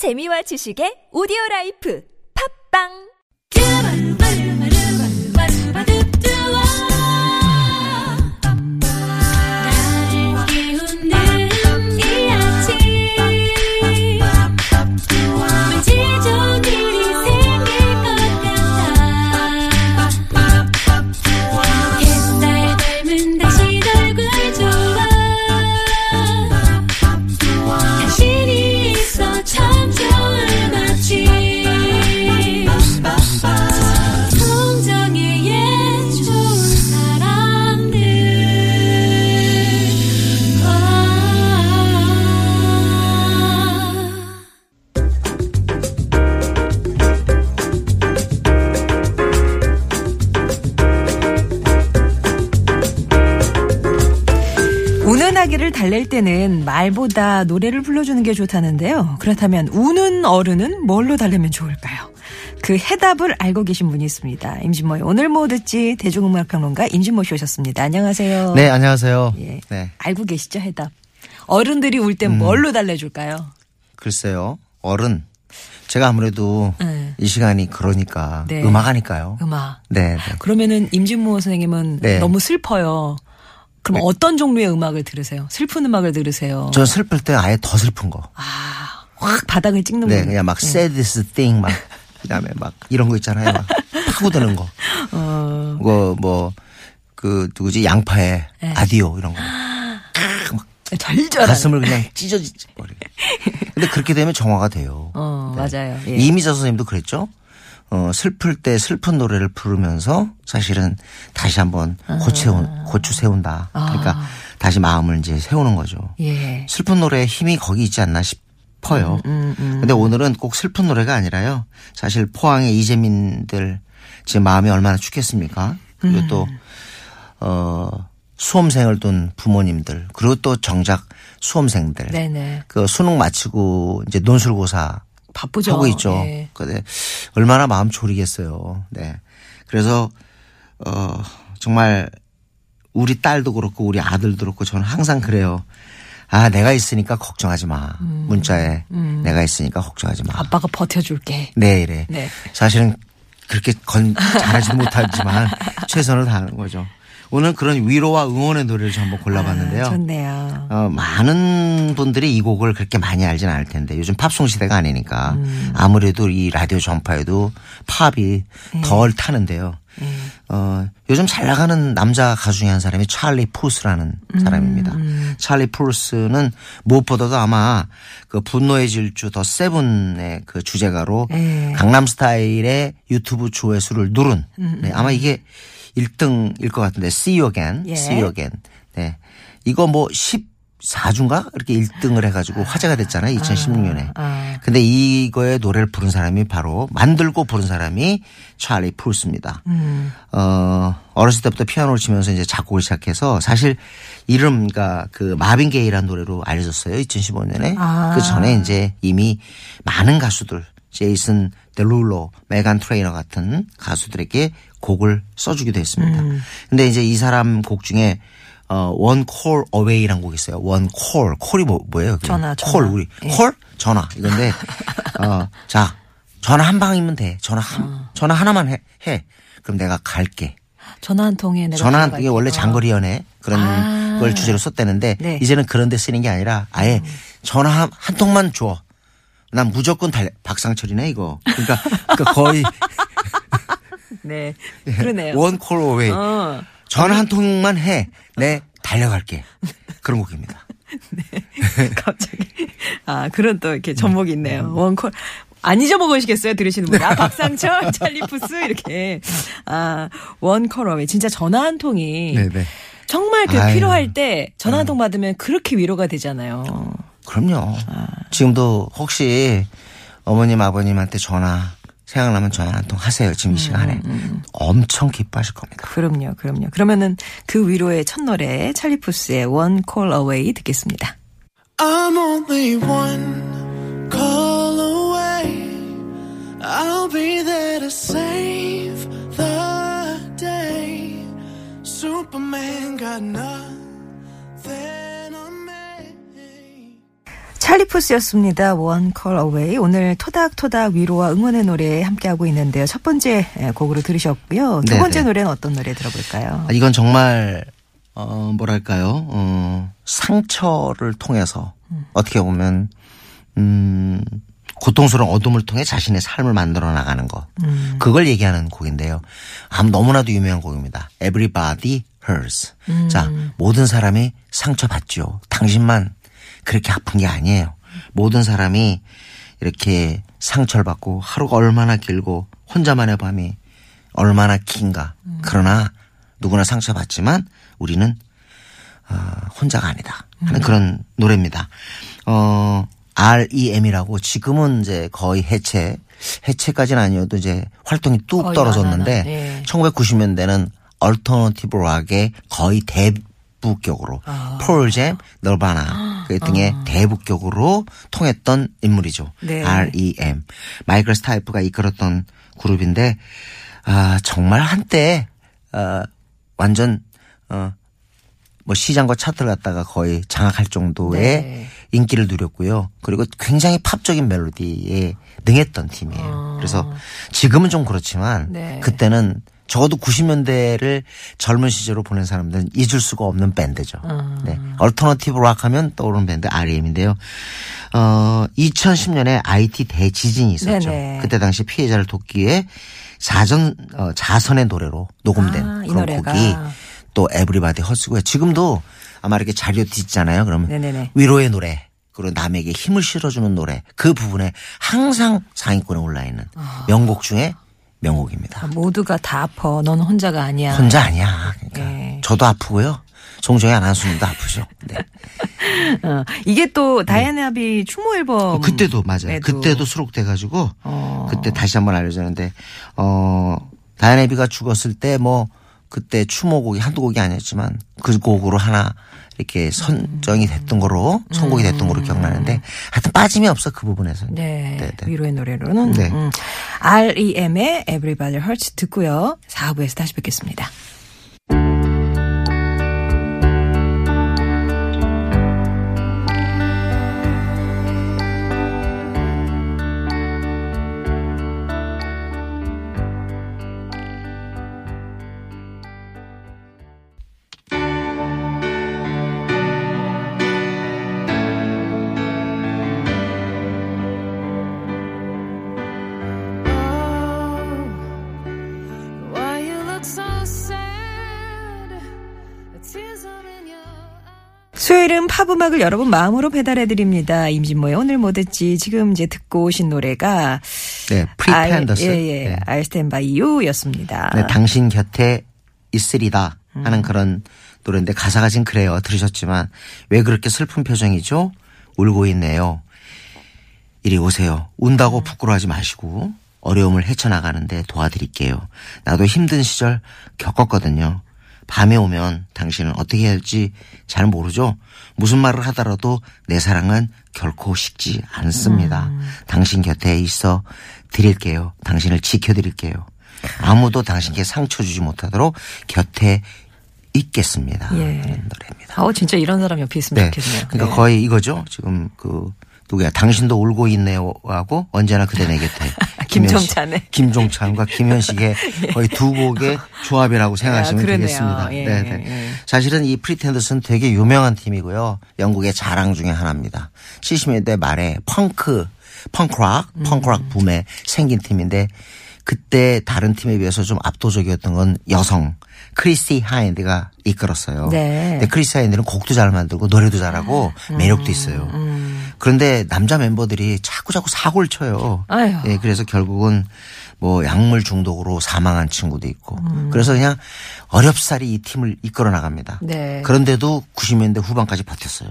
재미와 지식의 오디오 라이프. 팝빵 말보다 노래를 불러주는 게 좋다는데요. 그렇다면 우는 어른은 뭘로 달래면 좋을까요? 그 해답을 알고 계신 분이 있습니다. 임진모의 오늘 뭐 듣지 대중음악평론가 임진모 씨 오셨습니다. 안녕하세요. 네, 안녕하세요. 예. 네, 알고 계시죠 해답. 어른들이 울땐 뭘로 달래줄까요? 글쎄요. 어른. 제가 아무래도 네. 이 시간이 그러니까 네. 음악하니까요. 음악. 네, 네. 그러면은 임진모 선생님은 네. 너무 슬퍼요. 그럼 어떤 종류의 음악을 들으세요? 슬픈 음악을 들으세요? 저 슬플 때 아예 더 슬픈 거. 아, 확 바닥을 찍는 네, 거예요. 그냥 막 saddest thing 막 그다음에 막 이런 거 있잖아요. 막 파고드는 거. 어, 그거 뭐그 누구지 양파의 네. 아디오 이런 거. 절절한. 가슴을 그냥 찢어버리게. 근데 그렇게 되면 정화가 돼요. 어, 맞아요. 예. 이미자 선생님도 그랬죠. 어, 슬플 때 슬픈 노래를 부르면서 사실은 다시 한번 고추 세운, 고추 세운다. 그러니까 아. 다시 마음을 이제 세우는 거죠. 예. 슬픈 노래의 힘이 거기 있지 않나 싶어요. 음, 근데 오늘은 꼭 슬픈 노래가 아니라요. 사실 포항의 이재민들 지금 마음이 얼마나 축했습니까? 그리고 또, 음. 어, 수험생을 둔 부모님들, 그리고 또 정작 수험생들. 네네. 그 수능 마치고 이제 논술고사 바쁘죠. 하고 있죠. 예. 근데 얼마나 마음 졸이겠어요. 네. 그래서 어 정말 우리 딸도 그렇고 우리 아들도 그렇고 저는 항상 그래요. 아 내가 있으니까 걱정하지 마. 문자에 내가 있으니까 걱정하지 마. 음. 아빠가 버텨줄게. 네 이래. 네. 사실은 그렇게 건 잘하지 못하지만 최선을 다하는 거죠. 오늘 그런 위로와 응원의 노래를 좀 한번 골라봤는데요. 아, 좋네요. 어, 많은 분들이 이 곡을 그렇게 많이 알진 않을 텐데 요즘 팝송 시대가 아니니까 음. 아무래도 이 라디오 전파에도 팝이 네. 덜 타는데요. 어, 요즘 잘 나가는 남자 가수 중에 한 사람이 찰리 푸스라는 음, 사람입니다. 찰리 푸스는 무엇보다도 아마 그 분노의 질주 더 세븐의 그 주제가로 네. 강남 스타일의 유튜브 조회수를 누른 네, 아마 이게 1등일 것 같은데 See You Again, 예. See You Again. 네. 이거 뭐 14주인가 이렇게 1등을 해가지고 화제가 됐잖아요. 2016년에. 아. 근데 이거의 노래를 부른 사람이 바로 만들고 부른 사람이 찰리 푸스입니다. 음. 어, 어렸을 때부터 피아노를 치면서 이제 작곡을 시작해서 사실 이름, 그러니까 그 마빈 게이라는 노래로 알려졌어요. 2015년에. 아. 그 전에 이제 이미 많은 가수들, 제이슨 데룰로, 메간 트레이너 같은 가수들에게 곡을 써주기도 했습니다. 음. 근데 이제 이 사람 곡 중에 어, One Call Away라는 곡이 있어요. One Call. 콜이 뭐, 뭐예요? 전화, 전화. 콜, 우리. 예. 콜? 전화. 이건데, 어, 자, 전화 한 방이면 돼. 전화 한, 어. 전화 하나만 해. 해. 그럼 내가 갈게. 전화 한 통에 내가 전화 한. 이게 원래 장거리 연애 그런 아. 걸 주제로 썼다는데, 네. 이제는 그런 데 쓰는 게 아니라 아예 전화 한, 한 통만 줘. 난 무조건 달, 박상철이네, 이거. 그러니까, 그러니까 거의 네. 그러네요. 원콜 어웨이. 어. 전화 한 통만 해. 내 달려갈게. 그런 곡입니다. 갑자기. 아, 그런 또 이렇게 전목이 있네요. 원콜. 안 잊어먹으시겠어요? 들으시는 분이. 아, 박상철, 찰리푸스, 이렇게. 아, 원콜 어웨이. 진짜 전화 한 통이. 네네. 정말 그 아유. 필요할 때 전화 한 통 받으면 그렇게 위로가 되잖아요. 그럼요. 아. 지금도 혹시 어머님 아버님한테 전화 생각나면 전화 한 통 하세요. 지금 이 시간에. 엄청 기뻐하실 겁니다. 그럼요, 그럼요. 그러면은 그 위로의 첫 노래 찰리 푸스의 One Call Away 듣겠습니다. I'm only one call away. I'll be there to save the day. Superman got nothing One Call Away. 오늘 토닥토닥 위로와 응원의 노래 함께하고 있는데요. 첫 번째 예, 곡으로 들으셨고요. 두 네네. 번째 노래는 어떤 노래 들어볼까요? 아, 이건 정말 어 뭐랄까요? 어 상처를 통해서 어떻게 보면 음 고통스러운 어둠을 통해 자신의 삶을 만들어 나가는 것. 그걸 얘기하는 곡인데요. 아, 너무나도 유명한 곡입니다. Everybody hurts. 자, 모든 사람이 상처받죠. 당신만 그렇게 아픈 게 아니에요. 모든 사람이 이렇게 상처를 받고 하루가 얼마나 길고 혼자만의 밤이 얼마나 긴가. 그러나 누구나 상처받지만 우리는 어, 혼자가 아니다 하는 그런 노래입니다. 어, REM이라고 지금은 이제 거의 해체, 해체까지는 아니어도 이제 활동이 뚝 떨어졌는데 네. 1990년대는 얼터너티브 락의 거의 대부격으로 아. 펄잼, 너바나 그 등의 대부격으로 통했던 인물이죠. 네. REM. 마이클 스타이프가 이끌었던 그룹인데 아 정말 한때 어 완전 어 뭐 시장과 차트를 갖다가 거의 장악할 정도의 네. 인기를 누렸고요. 그리고 굉장히 팝적인 멜로디에 능했던 팀이에요. 그래서 지금은 좀 그렇지만 네. 그때는 적어도 90년대를 젊은 시절로 보낸 사람들은 잊을 수가 없는 밴드죠. 네. 얼터너티브 락 하면 떠오르는 밴드 REM인데요. 어, 2010년에 IT 대지진이 있었죠. 네네. 그때 당시 피해자를 돕기 위해 자전, 어, 자선의 노래로 녹음된 아, 이 그런. 곡이 또 에브리바디 헛스고요. 지금도 아마 이렇게 자료 뒤있잖아요. 그러면 네네네. 위로의 노래 그리고 남에게 힘을 실어주는 노래 그 부분에 항상 상위권에 올라 있는 아. 명곡 중에 명곡입니다. 모두가 다 아파. 넌 혼자가 아니야. 혼자 아니야. 그러니까 네. 저도 아프고요. 송정희 아나운서님도 아프죠. 네. 어, 이게 또 다이아나비 추모 앨범. 그때도 맞아요. 에도. 그때도 수록돼가지고 어. 그때 다시 한번 알려졌는데 어 다이아나비가 죽었을 때 뭐 그때 추모곡이 한두 곡이 아니었지만 그 곡으로 하나 이렇게 선정이 됐던 거로 선곡이 됐던 거로 기억나는데 하여튼 빠짐이 없어 그 부분에서. 네, 네, 네. 위로의 노래로는 네. 음, REM의 Everybody Hurts 듣고요. 4부에서 다시 뵙겠습니다. 수요일은 팝음악을 여러분 마음으로 배달해드립니다. 임진모의 오늘 뭐 듣지. 지금 이제 듣고 오신 노래가. 네, 프리텐더스. 예, 예. 네. I'll stand by you 였습니다. 네, 당신 곁에 있으리다 하는 그런 노래인데 가사가 지금 그래요. 들으셨지만 왜 그렇게 슬픈 표정이죠? 울고 있네요. 이리 오세요. 운다고 부끄러워하지 마시고 어려움을 헤쳐나가는데 도와드릴게요. 나도 힘든 시절 겪었거든요. 밤에 오면 당신은 어떻게 해야 할지 잘 모르죠? 무슨 말을 하더라도 내 사랑은 결코 식지 않습니다. 당신 곁에 있어 드릴게요. 당신을 지켜드릴게요. 아무도 당신께 상처 주지 못하도록 곁에 있겠습니다. 예. 하는 노래입니다. 어, 진짜 이런 사람 옆에 있으면 네. 좋겠네요. 그러니까 네. 거의 이거죠. 지금 그 누구야? 당신도 울고 있네요 하고 언제나 그대 내 곁에. 김종찬의. 김종찬과 김현식의 거의 두 곡의 조합이라고 생각하시면 아. 되겠습니다. 예, 네, 네. 예. 사실은 이 프리텐더스는 되게 유명한 팀이고요. 영국의 자랑 중에 하나입니다. 70년대 말에 펑크, 펑크락, 음. 펑크락 붐에 생긴 팀인데 그때 다른 팀에 비해서 좀 압도적이었던 건 여성 크리시 하인드가 이끌었어요. 네. 근데 크리시 하인드는 곡도 잘 만들고 노래도 잘하고 음. 매력도 있어요. 그런데 남자 멤버들이 자꾸 자꾸 사고를 쳐요. 아유. 예, 그래서 결국은 뭐 약물 중독으로 사망한 친구도 있고. 음. 그래서 그냥 어렵사리 이 팀을 이끌어 나갑니다. 네. 그런데도 90년대 후반까지 버텼어요.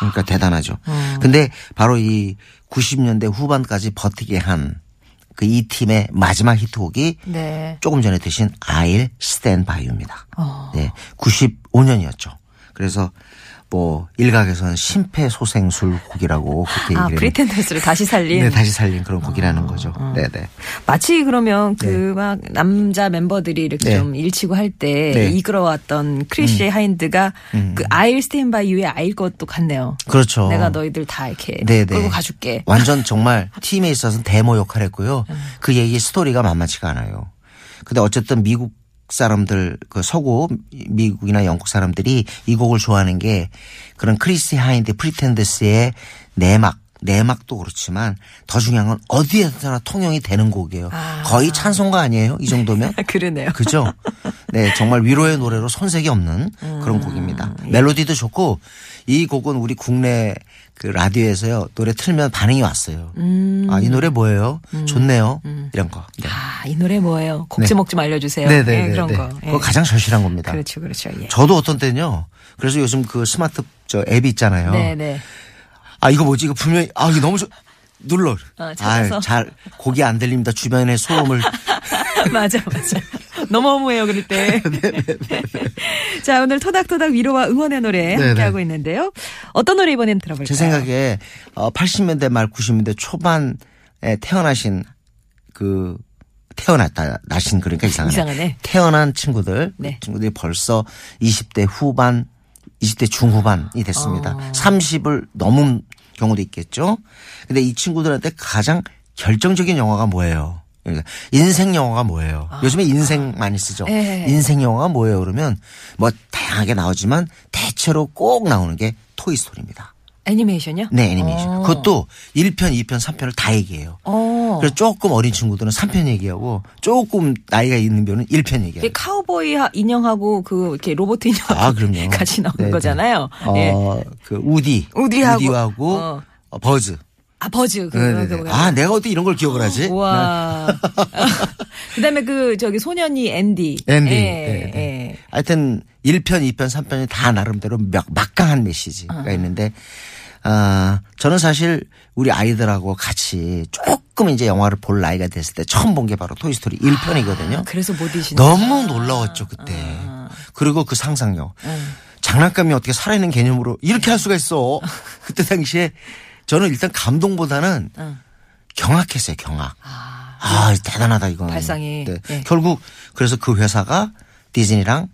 그러니까 대단하죠. 음. 근데 바로 이 90년대 후반까지 버티게 한 그 이 팀의 마지막 히트곡이 네. 조금 전에 드신 I'll Stand By You입니다. 어. 네, 95년이었죠. 그래서 뭐 일각에서는 심폐소생술 곡이라고 그렇게 아, 얘기를 프리텐더스를 다시 살린. 네, 다시 살린 그런 곡이라는 거죠. 네, 네. 마치 그러면 그막 남자 멤버들이 이렇게 네. 좀 일치고 할때 네. 이끌어왔던 크리시 하인드가 그 I'll stand by you의 아일 것도 같네요. 그렇죠. 내가 너희들 다 이렇게 네, 네. 끌고 가줄게. 완전 정말 팀에 있어서는 대모 역할을 했고요. 그 얘기 스토리가 만만치가 않아요. 근데 어쨌든 미국 사람들 그 서구 미국이나 영국 사람들이 이 곡을 좋아하는 게 그런 크리시 하인드 프리텐더스의 내막 내막도 그렇지만 더 중요한 건 어디에서나 통용이 되는 곡이에요. 거의 찬송가 아니에요? 이 정도면? 그러네요. 그죠? 네, 정말 위로의 노래로 손색이 없는 그런 곡입니다. 멜로디도 좋고 이 곡은 우리 국내 그 라디오에서요 노래 틀면 반응이 왔어요. 아, 이 노래 뭐예요? 좋네요. 이런 거. 네. 아, 이 노래 뭐예요? 곡 네. 제목 좀 알려주세요. 네, 네, 예, 네, 그런 네. 거. 예. 그거 가장 절실한 겁니다. 그렇죠, 그렇죠. 예. 저도 어떤 때는요. 그래서 요즘 그 스마트 저 앱이 있잖아요. 네, 네. 아 이거 뭐지? 이거 분명히 아 이거 너무 좋. 눌러. 어. 아, 잘 곡이 안 들립니다. 주변의 소음을 맞아, 맞아. 너무 허무해요, 그럴 때. 네, 자, 오늘 토닥토닥 위로와 응원의 노래 네, 함께하고 있는데요. 어떤 노래 이번엔 들어볼까요? 제 생각에 어 80년대 말 90년대 초반에 태어나신 그 태어났다 나신 그러니까 이상하네. 이상하네. 태어난 친구들 네. 그 친구들이 벌써 20대 후반 20대 중후반이 됐습니다. 어. 30을 넘은 경우도 있겠죠. 근데 이 친구들한테 가장 결정적인 영화가 뭐예요? 그러니까 인생 영화가 뭐예요? 요즘에 인생 많이 쓰죠. 아. 예. 인생 영화가 뭐예요? 그러면 뭐 다양하게 나오지만 대체로 꼭 나오는 게 토이 스토리입니다. 애니메이션이요? 네, 애니메이션. 어. 그것도 1편, 2편, 3편을 다 얘기해요. 어. 그래서 조금 어린 친구들은 3편 얘기하고 조금 나이가 있는 배우는 1편 이게 얘기해요. 카우보이 하- 인형하고 그 이렇게 로봇 인형 아, 그럼요. 같이 나오는 네, 네. 거잖아요. 예. 어, 그 우디. 우디하고, 우디하고 어. 어, 버즈. 아 버즈 그. 그, 그, 아, 내가 어떻게 이런 걸 기억을 하지? 와. 그다음에 그 저기 소년이 앤디. 앤디. 예, 네, 네. 예. 하여튼 1편, 2편, 3편이 다 나름대로 막, 막강한 메시지가 있는데 아, 저는 사실 우리 아이들하고 같이 조금 이제 영화를 볼 나이가 됐을 때 처음 본 게 바로 토이스토리 1편이거든요. 그래서 못 이신. 너무 놀라웠죠 그때. 그리고 그 상상력. 장난감이 어떻게 살아있는 개념으로 이렇게 할 수가 있어. 그때 당시에 저는 일단 감동보다는 경악했어요 경악. 아, 대단하다 이거. 발상이. 네. 네. 결국 그래서 그 회사가 디즈니랑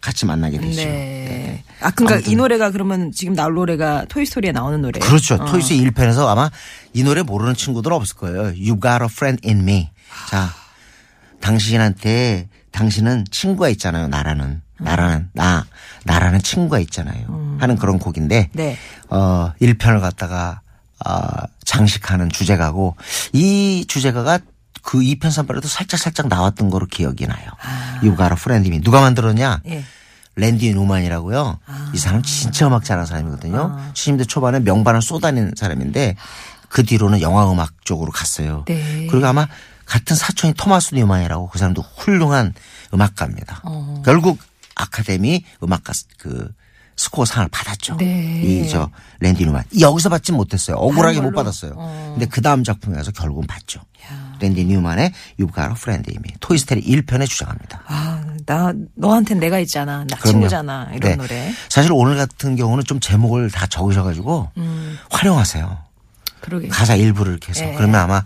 같이 만나게 되죠. 네. 아 그러니까 이 노래가 그러면 지금 나올 노래가 토이스토리에 나오는 노래. 그렇죠. 어. 토이스 1편에서 아마 이 노래 모르는 친구들 없을 거예요. You got a friend in me. 자, 당신한테 당신은 친구가 있잖아요. 나라는 나라는 나 나라는 친구가 있잖아요. 하는 그런 곡인데 네. 어 1편을 갖다가 어, 장식하는 주제가고 이 주제가가 그 2편 3편에도 살짝 살짝 나왔던 거로 기억이 나요. Friend in me. 누가 만들었냐? 예. 랜디 누만이라고요. 이 사람 진짜 음악 잘하는 사람이거든요. 70대 초반에 명반을 쏟아낸 사람인데 그 뒤로는 영화 음악 쪽으로 갔어요. 네. 그리고 아마 같은 사촌이 토마스 뉴만이라고 그 사람도 훌륭한 음악가입니다. 어. 결국 아카데미 음악가 그 스코어 상을 받았죠. 네. 이저 랜디 뉴만 여기서 받진 못했어요. 억울하게 못? 받았어요. 근데 그 다음 작품에 가서 결국은 받죠. 랜디 뉴만의 in Me 토이스토리 1편의 주제갑니다. 아, 나 너한텐 내가 있잖아. 나 그럼요. 친구잖아. 이런 네. 노래. 사실 오늘 같은 경우는 좀 제목을 다 적으셔가지고 음. 활용하세요. 그러게. 가사 일부를 이렇게 해서 네. 그러면 아마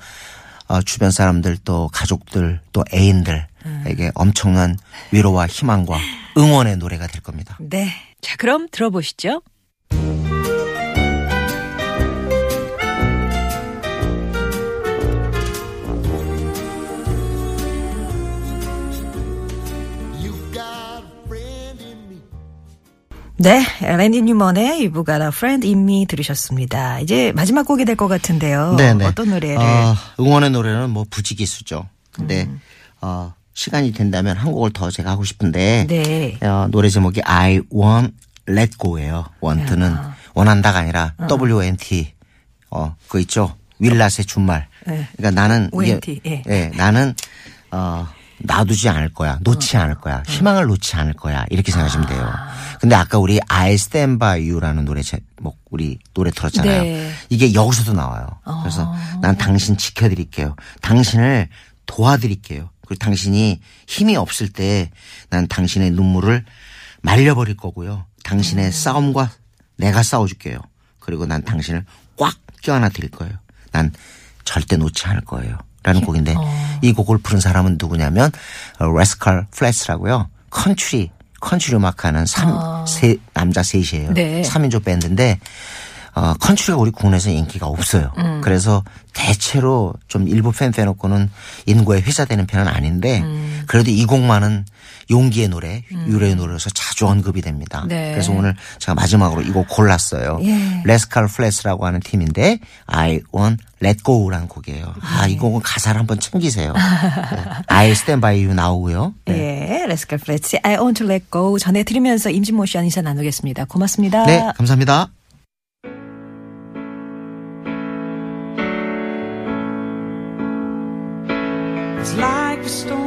어, 주변 사람들 또 가족들 또 애인들에게 엄청난 위로와 희망과 응원의 노래가 될 겁니다. 네. 자, 그럼 들어보시죠. 네, 랜디 뉴먼의 You've Got a Friend in Me 들으셨습니다. 이제 마지막 곡이 될 것 같은데요. 네네. 어떤 노래를? 어, 응원의 노래는 뭐 부지기수죠. 근데 어, 시간이 된다면 한 곡을 더 제가 하고 싶은데 네. 어, 노래 제목이 I Want Let Go예요. want는 원한다가 아니라 어, 그거 있죠. 윌라스의 준말. 네. 그러니까 나는 ONT, 이게, 예. 예, 나는 어, 놔두지 않을 거야. 놓지 않을 거야. 희망을 놓지 않을 거야. 이렇게 생각하시면 돼요. 근데 아까 우리 I Stand By You라는 노래 제목 우리 노래 들었잖아요. 네. 이게 여기서도 나와요. 그래서 난 당신 지켜드릴게요. 당신을 도와드릴게요. 그리고 당신이 힘이 없을 때 난 당신의 눈물을 말려버릴 거고요. 당신의 싸움과 내가 싸워줄게요. 그리고 난 당신을 꽉 껴안아 드릴 거예요. 난 절대 놓지 않을 거예요. 라는 곡인데 이 곡을 부른 사람은 누구냐면 래스칼 플래츠라고요. 컨츄리 컨츄리 음악하는 삼, 세, 남자 셋이에요. 네. 3인조 밴드인데 어, 컨츄리가 우리 국내에서 인기가 없어요. 음. 그래서 대체로 좀 일부 팬 빼놓고는 인구에 회자되는 편은 아닌데 음. 그래도 이 곡만은 용기의 노래, 위로의 노래로서 자주 언급이 됩니다. 네. 그래서 오늘 제가 마지막으로 이 곡 골랐어요. 예. 래스칼 플래츠라고 하는 팀인데 I won't let go라는 곡이에요. 아, 네. 이 곡은 가사를 한번 챙기세요. 네. I stand by you 나오고요. 네. 예, 래스칼 플래츠 I won't let go 전해드리면서 임진모 씨와 인사 나누겠습니다. 고맙습니다. 네, 감사합니다. of storm.